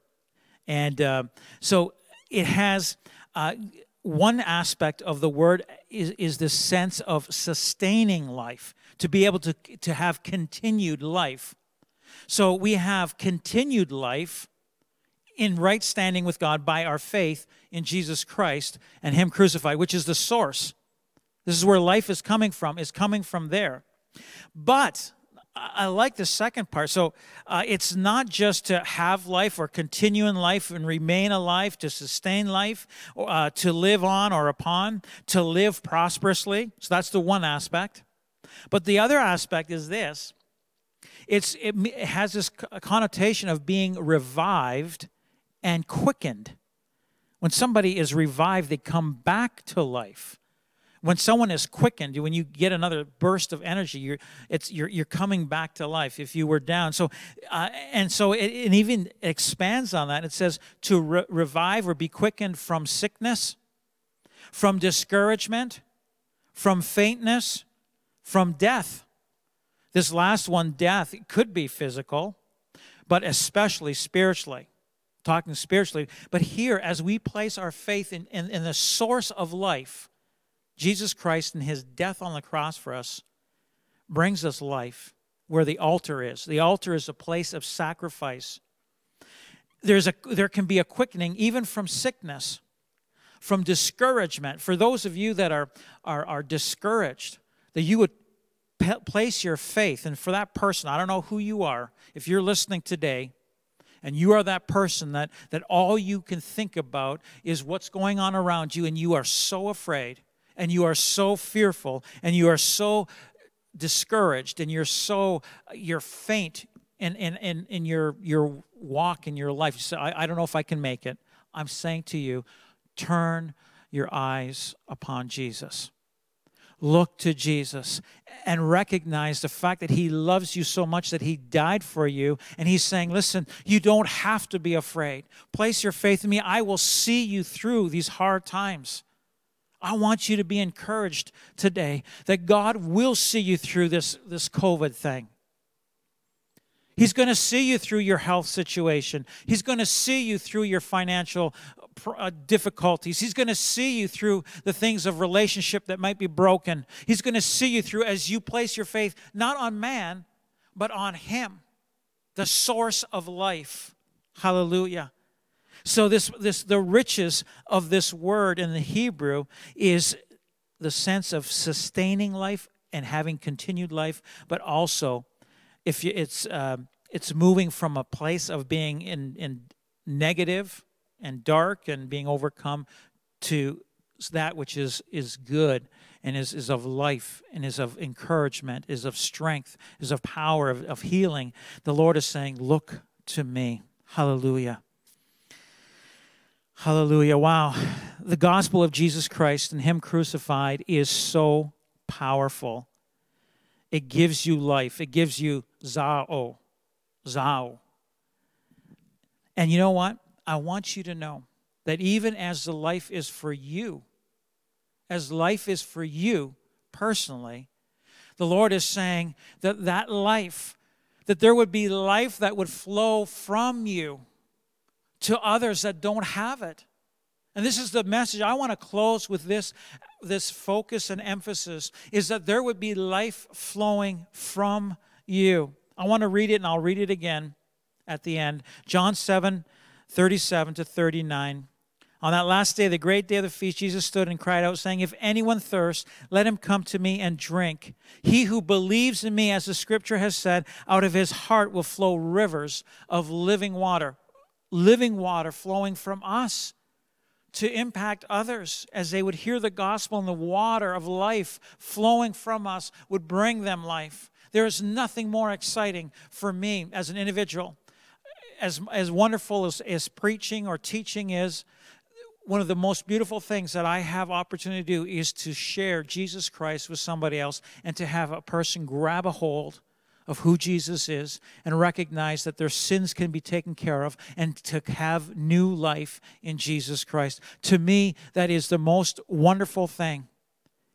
And uh, so it has uh, one aspect of the word is, is the sense of sustaining life, to be able to, to have continued life. So we have continued life in right standing with God by our faith in Jesus Christ and Him crucified, which is the source. This is where life is coming from, is coming from there. But I like the second part. So uh, it's not just to have life or continue in life and remain alive, to sustain life, uh, to live on or upon, to live prosperously. So that's the one aspect. But the other aspect is this it's, it has this connotation of being revived and quickened. When somebody is revived, they come back to life. When someone is quickened when you get another burst of energy you're it's you're, you're coming back to life if you were down. So uh, and so it, it, even expands on that. It says to re- revive or be quickened from sickness from discouragement from faintness from death. This last one death could be physical but especially spiritually talking spiritually but here as we place our faith in, in, in the source of life Jesus Christ and his death on the cross for us brings us life where the altar is. The altar is a place of sacrifice. There's a, there can be a quickening even from sickness, from discouragement. For those of you that are, are, are discouraged, that you would place your faith, and for that person, I don't know who you are, if you're listening today, and you are that person that, that all you can think about is what's going on around you, and you are so afraid and you are so fearful and you are so discouraged and you're so you're faint in, in, in, in your, your walk in your life. You say, I, I don't know if I can make it. I'm saying to you, turn your eyes upon Jesus. Look to Jesus and recognize the fact that He loves you so much that He died for you. And He's saying, Listen, you don't have to be afraid. Place your faith in me. I will see you through these hard times. I want you to be encouraged today that God will see you through this, this COVID thing. He's going to see you through your health situation. He's going to see you through your financial uh, difficulties. He's going to see you through the things of relationship that might be broken. He's going to see you through as you place your faith not on man, but on Him, the source of life. Hallelujah. So this this the riches of this word in the Hebrew is the sense of sustaining life and having continued life, but also if you, it's uh, it's moving from a place of being in in negative and dark and being overcome to that which is is good and is, is of life and is of encouragement, is of strength, is of power, of, of healing. The Lord is saying, Look to me. Hallelujah. Hallelujah. Wow. The gospel of Jesus Christ and Him crucified is so powerful. It gives you life, it gives you zao. Zao. And you know what? I want you to know that even as the life is for you, as life is for you personally, the Lord is saying that that life, that there would be life that would flow from you to others that don't have it. And this is the message I want to close with this this focus and emphasis is that there would be life flowing from you. I want to read it and I'll read it again at the end. John 7 37 to 39. On that last day, the great day of the feast, Jesus stood and cried out, saying, If anyone thirsts, let him come to me and drink. He who believes in me, as the scripture has said, out of his heart will flow rivers of living water living water flowing from us to impact others as they would hear the gospel and the water of life flowing from us would bring them life. There is nothing more exciting for me as an individual. As, as wonderful as, as preaching or teaching is, one of the most beautiful things that I have opportunity to do is to share Jesus Christ with somebody else and to have a person grab a hold of who Jesus is and recognize that their sins can be taken care of and to have new life in Jesus Christ. To me, that is the most wonderful thing.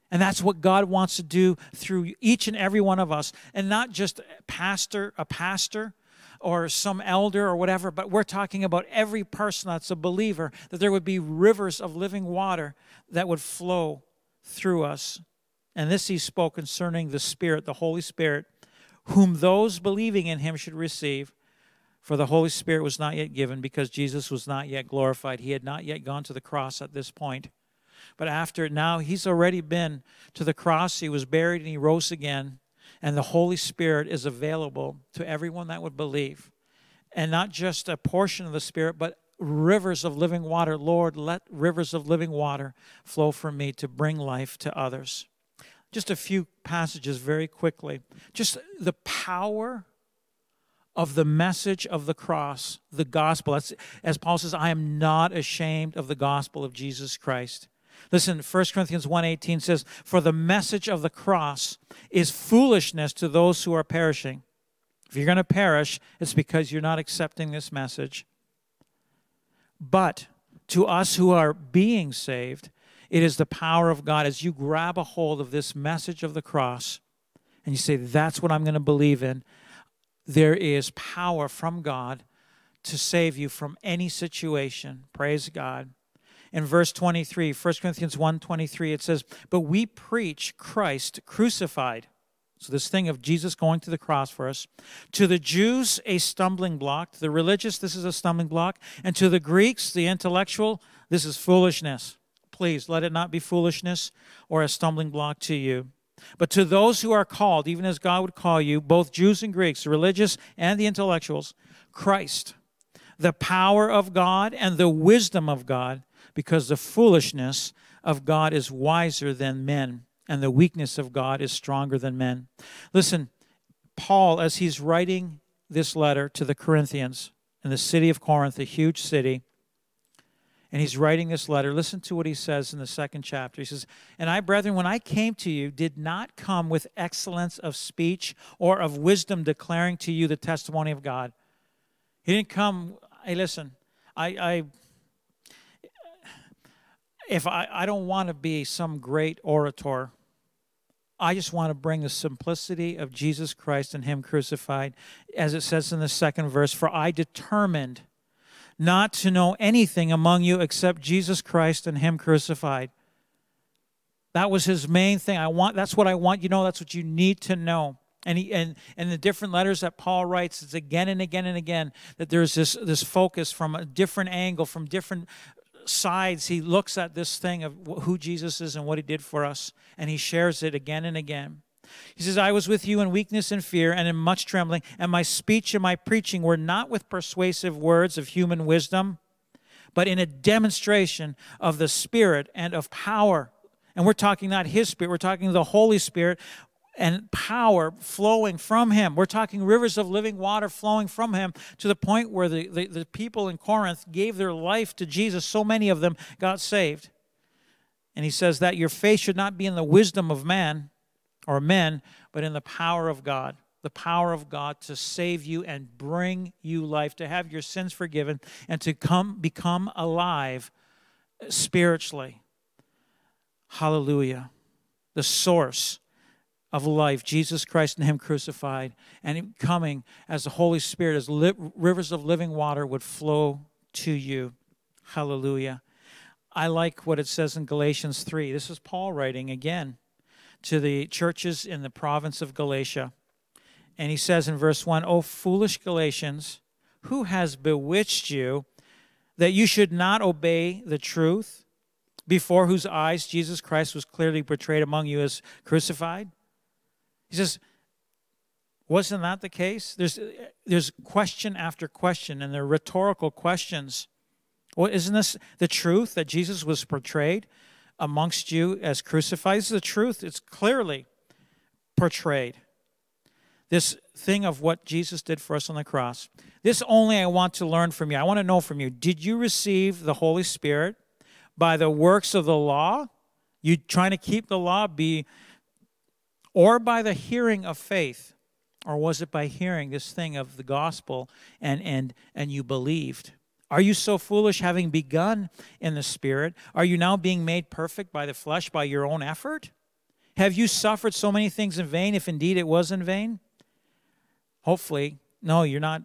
And that's what God wants to do through each and every one of us. And not just pastor, a pastor or some elder or whatever, but we're talking about every person that's a believer, that there would be rivers of living water that would flow through us. And this he spoke concerning the Spirit, the Holy Spirit, whom those believing in him should receive. For the Holy Spirit was not yet given because Jesus was not yet glorified. He had not yet gone to the cross at this point. But after now, he's already been to the cross, he was buried, and he rose again. And the Holy Spirit is available to everyone that would believe. And not just a portion of the Spirit, but rivers of living water. Lord, let rivers of living water flow from me to bring life to others. Just a few passages very quickly. Just the power of the message of the cross, the gospel. That's, as Paul says, I am not ashamed of the gospel of Jesus Christ. Listen, 1 Corinthians 1:18 says, "For the message of the cross is foolishness to those who are perishing." If you're going to perish, it's because you're not accepting this message. But to us who are being saved, it is the power of God as you grab a hold of this message of the cross and you say, That's what I'm going to believe in. There is power from God to save you from any situation. Praise God. In verse 23, 1 Corinthians 1 23, it says, But we preach Christ crucified. So, this thing of Jesus going to the cross for us. To the Jews, a stumbling block. To the religious, this is a stumbling block. And to the Greeks, the intellectual, this is foolishness. Please let it not be foolishness or a stumbling block to you. But to those who are called, even as God would call you, both Jews and Greeks, the religious and the intellectuals, Christ, the power of God and the wisdom of God, because the foolishness of God is wiser than men and the weakness of God is stronger than men. Listen, Paul, as he's writing this letter to the Corinthians in the city of Corinth, a huge city, and he's writing this letter. Listen to what he says in the second chapter. He says, And I, brethren, when I came to you, did not come with excellence of speech or of wisdom declaring to you the testimony of God. He didn't come, hey, listen, I, I if I, I don't want to be some great orator, I just want to bring the simplicity of Jesus Christ and Him crucified. As it says in the second verse, for I determined not to know anything among you except Jesus Christ and Him crucified. That was his main thing. I want that's what I want you know, that's what you need to know. And he and and the different letters that Paul writes, it's again and again and again that there's this this focus from a different angle, from different sides, he looks at this thing of who Jesus is and what he did for us, and he shares it again and again. He says, I was with you in weakness and fear and in much trembling, and my speech and my preaching were not with persuasive words of human wisdom, but in a demonstration of the Spirit and of power. And we're talking not His Spirit, we're talking the Holy Spirit and power flowing from him. We're talking rivers of living water flowing from him to the point where the, the, the, people in Corinth gave their life to Jesus. So many of them got saved. And he says that your faith should not be in the wisdom of man or men, but in the power of God. The power of God to save you and bring you life, to have your sins forgiven, and to come become alive spiritually. Hallelujah. The source of life, Jesus Christ and Him crucified, and coming as the Holy Spirit, as li- rivers of living water would flow to you. Hallelujah. I like what it says in Galatians 3. This is Paul writing again to the churches in the province of Galatia. And he says in verse 1 O foolish Galatians, who has bewitched you that you should not obey the truth, before whose eyes Jesus Christ was clearly portrayed among you as crucified? He says, wasn't that the case? There's, there's question after question, and they're rhetorical questions. Well, isn't this the truth that Jesus was portrayed amongst you as crucified? This is the truth. It's clearly portrayed. This thing of what Jesus did for us on the cross. This only I want to learn from you. I want to know from you. Did you receive the Holy Spirit by the works of the law? You trying to keep the law, be or by the hearing of faith? Or was it by hearing this thing of the gospel and, and, and you believed? Are you so foolish, having begun in the Spirit? Are you now being made perfect by the flesh by your own effort? Have you suffered so many things in vain, if indeed it was in vain? Hopefully, no, you're not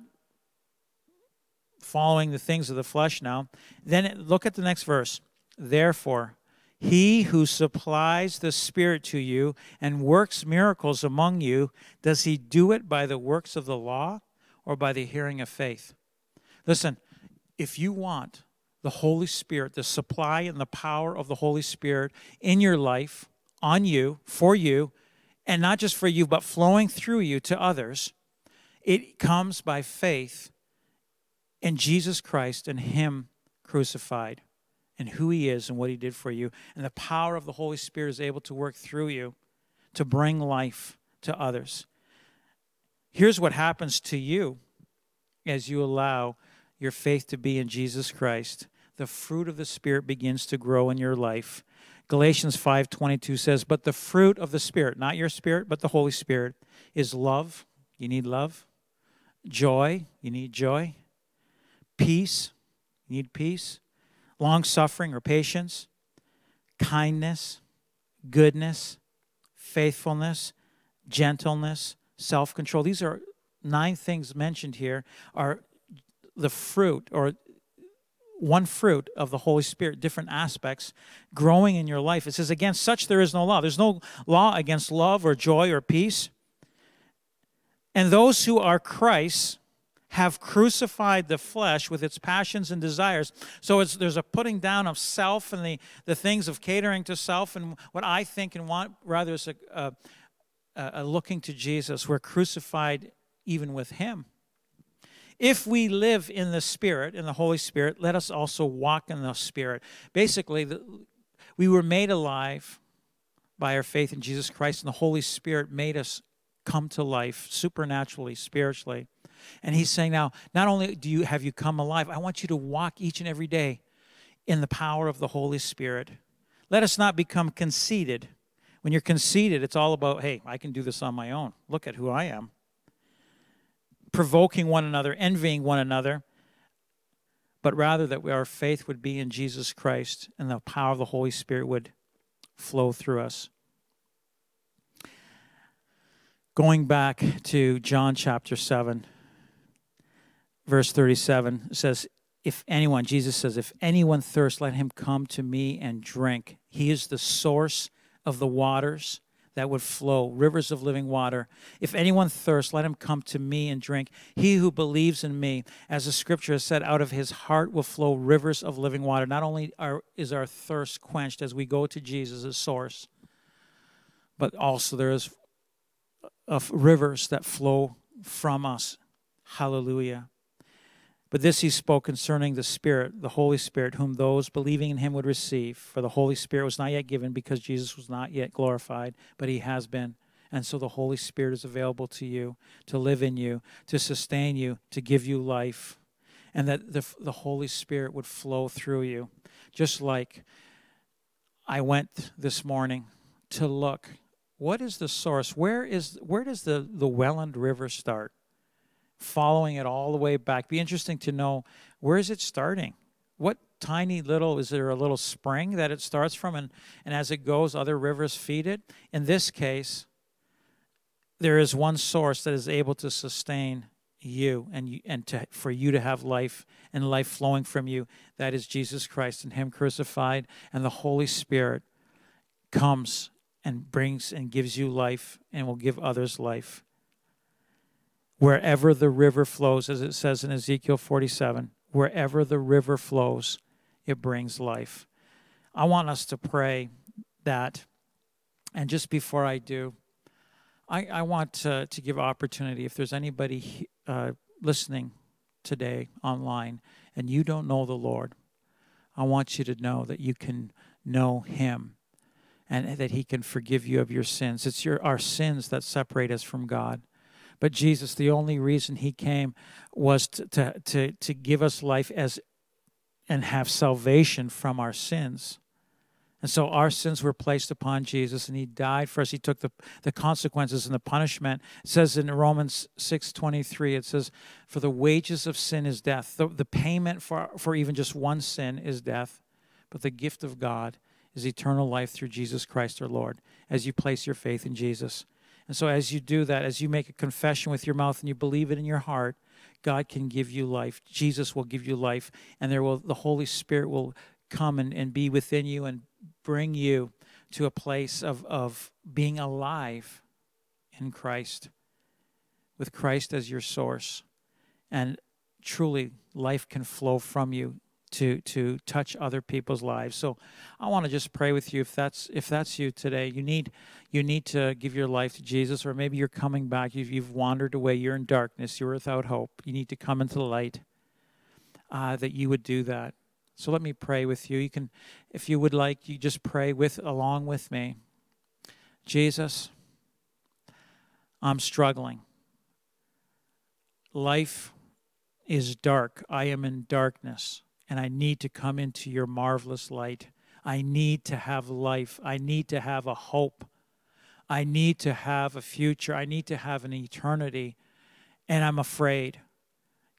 following the things of the flesh now. Then look at the next verse. Therefore, he who supplies the Spirit to you and works miracles among you, does he do it by the works of the law or by the hearing of faith? Listen, if you want the Holy Spirit, the supply and the power of the Holy Spirit in your life, on you, for you, and not just for you, but flowing through you to others, it comes by faith in Jesus Christ and Him crucified and who He is and what He did for you. And the power of the Holy Spirit is able to work through you to bring life to others. Here's what happens to you as you allow your faith to be in Jesus Christ. The fruit of the Spirit begins to grow in your life. Galatians 5:22 says, "But the fruit of the Spirit, not your spirit, but the Holy Spirit, is love. You need love. Joy, you need joy. Peace, you need peace. Long suffering or patience, kindness, goodness, faithfulness, gentleness, self control. These are nine things mentioned here, are the fruit or one fruit of the Holy Spirit, different aspects growing in your life. It says, Against such there is no law. There's no law against love or joy or peace. And those who are Christ have crucified the flesh with its passions and desires. So there's a putting down of self and the, the things of catering to self and what I think and want, rather, is a, a, a looking to Jesus. We're crucified even with Him. If we live in the Spirit, in the Holy Spirit, let us also walk in the Spirit. Basically, the, we were made alive by our faith in Jesus Christ, and the Holy Spirit made us come to life supernaturally, spiritually. And he's saying now, not only do you have you come alive, I want you to walk each and every day in the power of the Holy Spirit. Let us not become conceited. When you're conceited, it's all about, hey, I can do this on my own. Look at who I am. Provoking one another, envying one another, but rather that our faith would be in Jesus Christ and the power of the Holy Spirit would flow through us. Going back to John chapter 7, verse 37 says, If anyone, Jesus says, if anyone thirsts, let him come to me and drink. He is the source of the waters that would flow, rivers of living water. If anyone thirsts, let him come to me and drink. He who believes in me, as the scripture has said, out of his heart will flow rivers of living water. Not only are, is our thirst quenched as we go to Jesus as source, but also there is of rivers that flow from us. Hallelujah. But this he spoke concerning the Spirit, the Holy Spirit, whom those believing in him would receive. For the Holy Spirit was not yet given because Jesus was not yet glorified, but he has been. And so the Holy Spirit is available to you to live in you, to sustain you, to give you life. And that the, the Holy Spirit would flow through you. Just like I went this morning to look what is the source? Where is where does the, the Welland River start? following it all the way back. Be interesting to know where is it starting? What tiny little is there a little spring that it starts from and, and as it goes other rivers feed it? In this case, there is one source that is able to sustain you and you, and to, for you to have life and life flowing from you that is Jesus Christ and him crucified and the Holy Spirit comes and brings and gives you life and will give others life wherever the river flows, as it says in Ezekiel 47, wherever the river flows, it brings life. I want us to pray that. And just before I do, I, I want to, to give opportunity. If there's anybody uh, listening today online and you don't know the Lord, I want you to know that you can know Him and that He can forgive you of your sins. It's your our sins that separate us from God. But Jesus, the only reason he came was to, to, to, to give us life as and have salvation from our sins. And so our sins were placed upon Jesus, and he died for us. He took the, the consequences and the punishment. It says in Romans 6.23, it says, For the wages of sin is death. The, the payment for, for even just one sin is death, but the gift of God is eternal life through Jesus Christ our Lord, as you place your faith in Jesus. And so, as you do that, as you make a confession with your mouth and you believe it in your heart, God can give you life. Jesus will give you life, and there will the Holy Spirit will come and, and be within you and bring you to a place of, of being alive in Christ, with Christ as your source. And truly, life can flow from you to to touch other people's lives. So I want to just pray with you if that's if that's you today. You need you need to give your life to Jesus or maybe you're coming back. You've, you've wandered away. You're in darkness. You're without hope. You need to come into the light uh, that you would do that. So let me pray with you. You can if you would like you just pray with along with me. Jesus i'm struggling. Life is dark. I am in darkness and i need to come into your marvelous light i need to have life i need to have a hope I need to have a future. I need to have an eternity. And I'm afraid.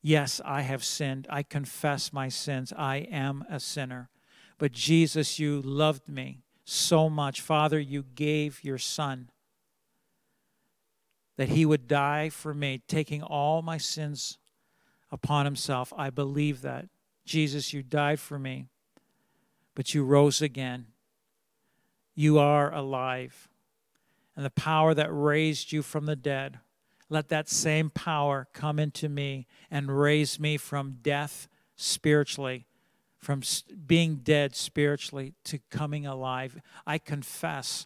Yes, I have sinned. I confess my sins. I am a sinner. But Jesus, you loved me so much. Father, you gave your Son that he would die for me, taking all my sins upon himself. I believe that. Jesus, you died for me, but you rose again. You are alive and the power that raised you from the dead, let that same power come into me and raise me from death spiritually, from being dead spiritually to coming alive. I confess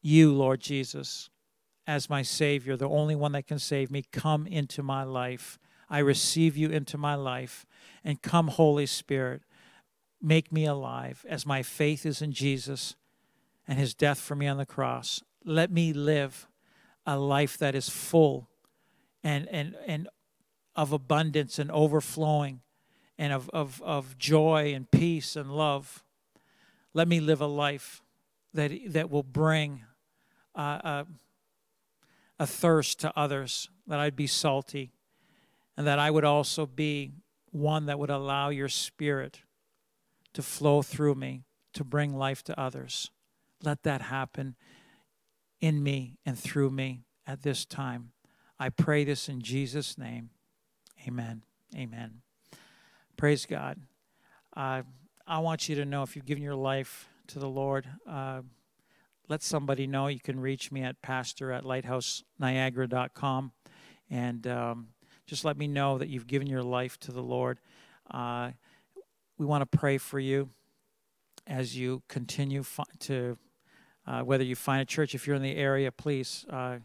you, Lord Jesus, as my Savior, the only one that can save me. Come into my life. I receive you into my life. And come, Holy Spirit, make me alive as my faith is in Jesus and his death for me on the cross. Let me live a life that is full and, and, and of abundance and overflowing and of, of, of joy and peace and love. Let me live a life that, that will bring uh, a, a thirst to others, that I'd be salty, and that I would also be one that would allow your spirit to flow through me to bring life to others. Let that happen in me and through me at this time. I pray this in Jesus' name. Amen. Amen. Praise God. Uh, I want you to know if you've given your life to the Lord, uh, let somebody know. You can reach me at pastor at lighthouseniagara.com and um, just let me know that you've given your life to the Lord. Uh, we want to pray for you as you continue to uh, whether you find a church, if you're in the area, please, uh,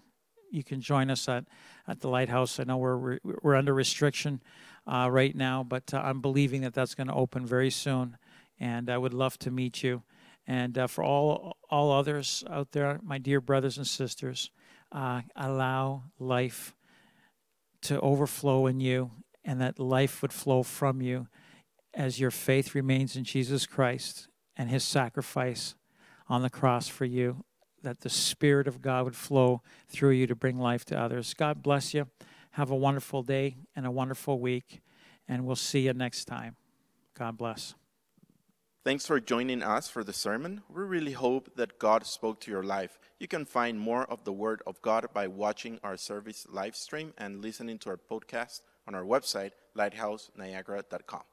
you can join us at, at the Lighthouse. I know we're, we're under restriction uh, right now, but uh, I'm believing that that's going to open very soon, and I would love to meet you. And uh, for all, all others out there, my dear brothers and sisters, allow life to overflow in you, and that life would flow from you as your faith remains in Jesus Christ and his sacrifice on the cross for you, that the Spirit of God would flow through you to bring life to others. God bless you. Have a wonderful day and a wonderful week, and we'll see you next time. God bless. Thanks for joining us for the sermon. We really hope that God spoke to your life. You can find more of the Word of God by watching our service live stream and listening to our podcast on our website, lighthouseniagara.com.